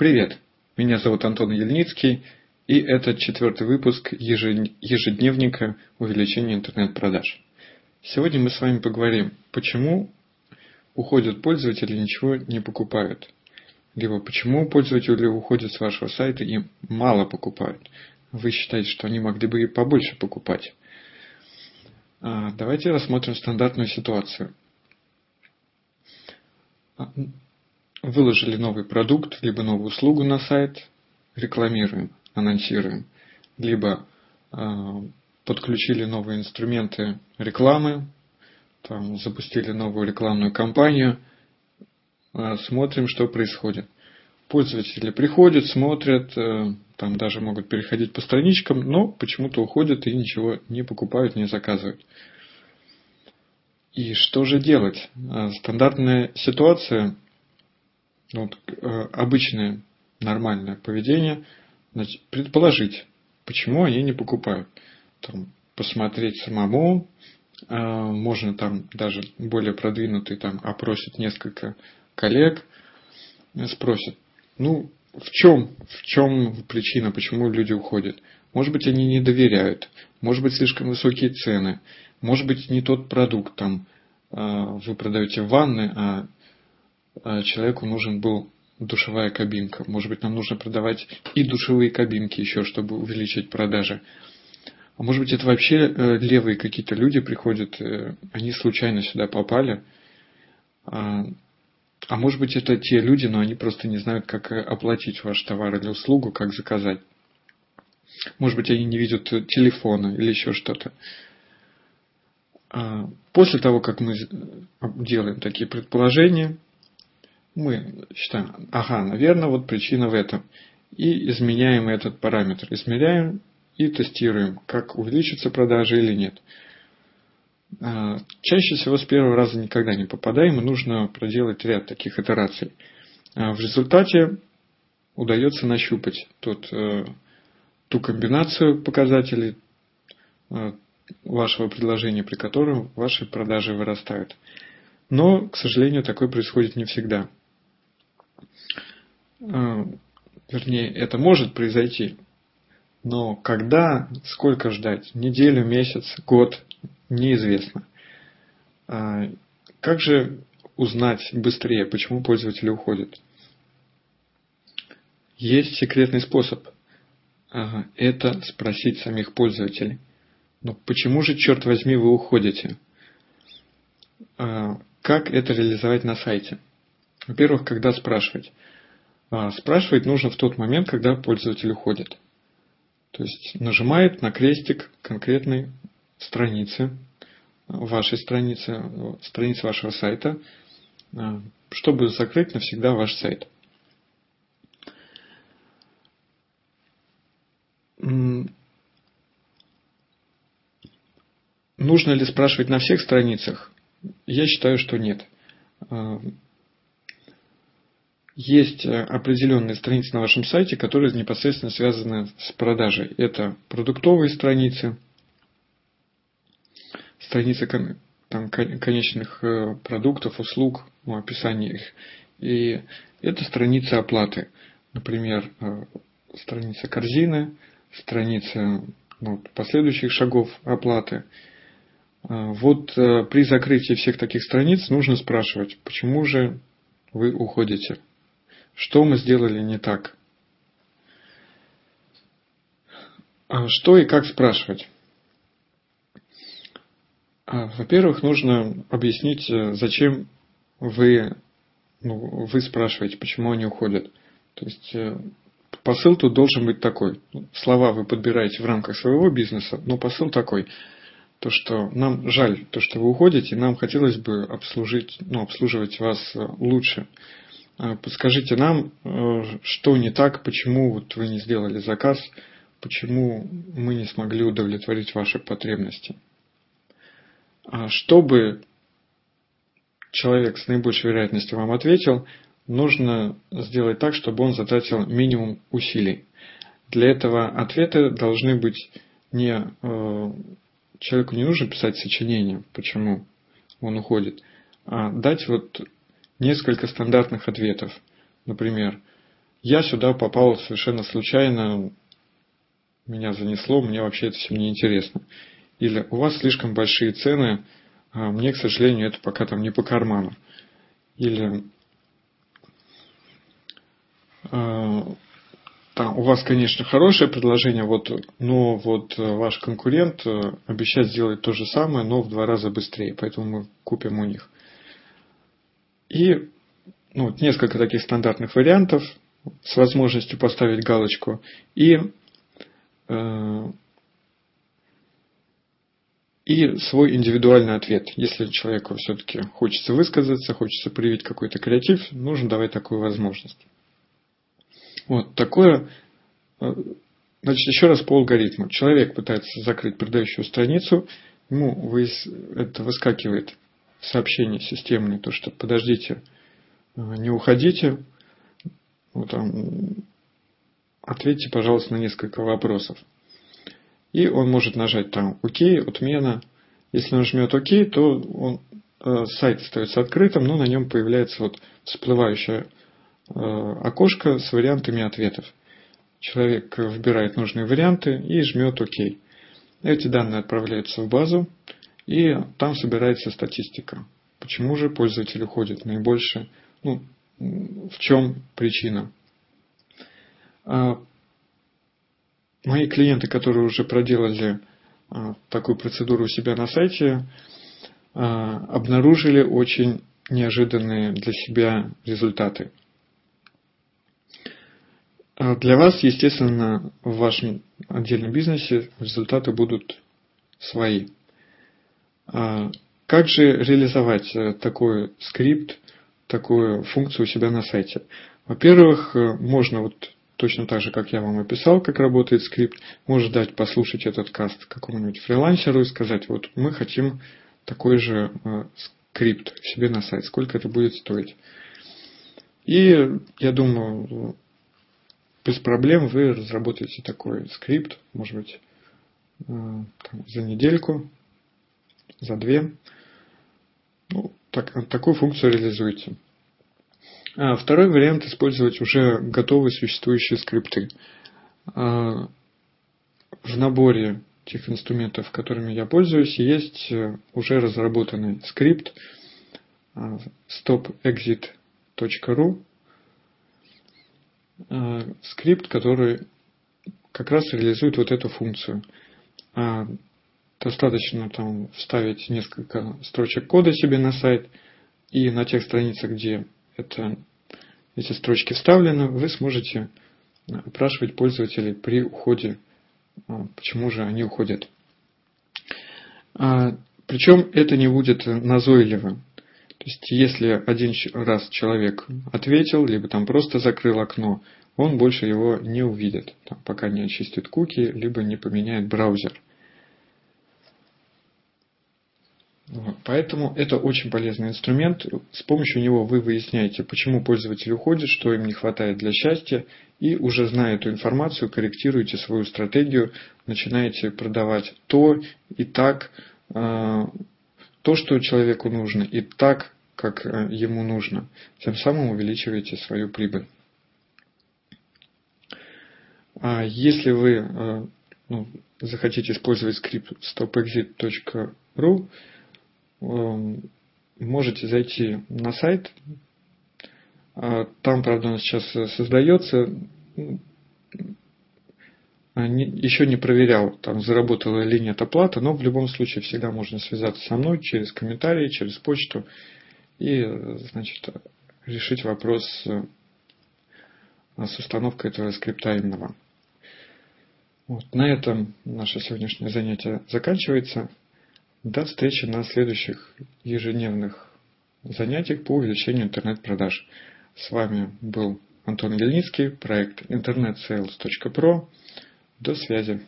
Привет, меня зовут Антон Ельницкий, и это четвертый выпуск ежедневника увеличения интернет-продаж. Сегодня мы с вами поговорим, почему уходят пользователи и ничего не покупают. Либо почему пользователи уходят с вашего сайта и мало покупают. Вы считаете, что они могли бы и побольше покупать. А, давайте рассмотрим стандартную ситуацию. А, выложили новый продукт, либо новую услугу на сайт, рекламируем, анонсируем, либо э, подключили новые инструменты рекламы, там, запустили новую рекламную кампанию, э, смотрим, что происходит. Пользователи приходят, смотрят, э, там даже могут переходить по страничкам, но почему-то уходят и ничего не покупают, не заказывают. И что же делать? Стандартная ситуация вот, э, обычное нормальное поведение, значит, предположить, почему они не покупают. Там, посмотреть самому, э, можно там даже более продвинутый там опросить несколько коллег, э, спросят, ну, в чем, в чем причина, почему люди уходят? Может быть, они не доверяют, может быть, слишком высокие цены, может быть, не тот продукт там, вы продаете ванны, а, человеку нужен был душевая кабинка. Может быть, нам нужно продавать и душевые кабинки еще, чтобы увеличить продажи. А может быть, это вообще э, левые какие-то люди приходят, э, они случайно сюда попали. А, а может быть, это те люди, но они просто не знают, как э, оплатить ваш товар или услугу, как заказать. Может быть, они не видят телефона или еще что-то. А, после того, как мы делаем такие предположения, мы считаем, ага, наверное, вот причина в этом. И изменяем этот параметр. Измеряем и тестируем, как увеличится продажи или нет. А, чаще всего с первого раза никогда не попадаем, и нужно проделать ряд таких итераций. А, в результате удается нащупать тот, э, ту комбинацию показателей э, вашего предложения, при котором ваши продажи вырастают. Но, к сожалению, такое происходит не всегда. Э, вернее, это может произойти, но когда, сколько ждать, неделю, месяц, год, неизвестно. А, как же узнать быстрее, почему пользователи уходят? Есть секретный способ. Это спросить самих пользователей. Но почему же, черт возьми, вы уходите? Как это реализовать на сайте? Во-первых, когда спрашивать? А, спрашивать нужно в тот момент, когда пользователь уходит. То есть нажимает на крестик конкретной страницы, вашей страницы, страницы вашего сайта, а, чтобы закрыть навсегда ваш сайт. Нужно ли спрашивать на всех страницах? Я считаю, что нет. Есть э, определенные страницы на вашем сайте, которые непосредственно связаны с продажей. Это продуктовые страницы, страницы там, конечных э, продуктов, услуг, ну, описание их. И это страницы оплаты. Например, э, страница корзины, страница ну, последующих шагов оплаты. Вот при закрытии всех таких страниц нужно спрашивать, почему же вы уходите. Что мы сделали не так? А что и как спрашивать? А, во-первых, нужно объяснить, э, зачем вы, ну, вы спрашиваете, почему они уходят. То есть э, посыл тут должен быть такой. Слова вы подбираете в рамках своего бизнеса, но посыл такой. То, что нам жаль, то, что вы уходите, нам хотелось бы обслужить, ну, обслуживать вас э, лучше. А, подскажите нам, э, что не так, почему вот вы не сделали заказ, почему мы не смогли удовлетворить ваши потребности. А чтобы человек с наибольшей вероятностью вам ответил, нужно сделать так, чтобы он затратил минимум усилий. Для этого ответы должны быть не... Э, человеку не нужно писать сочинение, почему он уходит, а дать вот несколько стандартных ответов. Например, я сюда попал совершенно случайно, меня занесло, мне вообще это все не интересно. Или у вас слишком большие цены, а мне, к сожалению, это пока там не по карману. Или там, у вас, конечно, хорошее предложение, вот, но вот ваш конкурент обещает сделать то же самое, но в два раза быстрее, поэтому мы купим у них. И ну, несколько таких стандартных вариантов с возможностью поставить галочку. И э, и свой индивидуальный ответ. Если человеку все-таки хочется высказаться, хочется проявить какой-то креатив, нужно давать такую возможность. Вот такое. Э, значит, еще раз по алгоритму. Человек пытается закрыть продающую страницу, ему это выскакивает сообщение системное, то что подождите, э, не уходите, вот там, ответьте, пожалуйста, на несколько вопросов. И он может нажать там ОК, отмена. Если он жмет ОК, то он, э, сайт остается открытым, но на нем появляется вот всплывающее э, окошко с вариантами ответов. Человек выбирает нужные варианты и жмет ОК. Эти данные отправляются в базу, и там собирается статистика. Почему же пользователь уходит наибольше? Ну, в чем причина? А, Мои клиенты, которые уже проделали а, такую процедуру у себя на сайте, а, обнаружили очень неожиданные для себя результаты. Для вас, естественно, в вашем отдельном бизнесе результаты будут свои. Как же реализовать э, такой скрипт, такую функцию у себя на сайте? Во-первых, э, можно вот точно так же, как я вам описал, как работает скрипт, может дать послушать этот каст какому-нибудь фрилансеру и сказать, вот мы хотим такой же э, скрипт себе на сайт, сколько это будет стоить. И я думаю, без проблем вы разработаете такой скрипт, может быть, за недельку, за две. Ну, так, такую функцию реализуйте. А второй вариант – использовать уже готовые существующие скрипты. А, в наборе тех инструментов, которыми я пользуюсь, есть э, уже разработанный скрипт а, stopexit.ru а, скрипт, который как раз реализует вот эту функцию. Достаточно там вставить несколько строчек кода себе на сайт, и на тех страницах, где это, эти строчки вставлены, вы сможете опрашивать пользователей при уходе, а, почему же они уходят. А, Причем это не будет назойливо. То есть, если один раз человек ответил, либо там просто закрыл окно, он больше его не увидит, там, пока не очистит куки, либо не поменяет браузер. Поэтому это очень полезный инструмент. С помощью него вы выясняете, почему пользователь уходит, что им не хватает для счастья, и уже зная эту информацию, корректируете свою стратегию, начинаете продавать то и так, э, то, что человеку нужно, и так, как э, ему нужно. Тем самым увеличиваете свою прибыль. А если вы э, ну, захотите использовать скрипт stopexit.ru, можете зайти на сайт. А, там, правда, он сейчас создается. А, Еще не проверял, там заработала или нет оплата, но в любом случае всегда можно связаться со мной через комментарии, через почту и, значит, решить вопрос э, с установкой этого скрипта именно Вот. На этом наше сегодняшнее занятие заканчивается. До встречи на следующих ежедневных занятиях по увеличению интернет-продаж. С вами был Антон Ельницкий, проект internetsales.pro. До связи.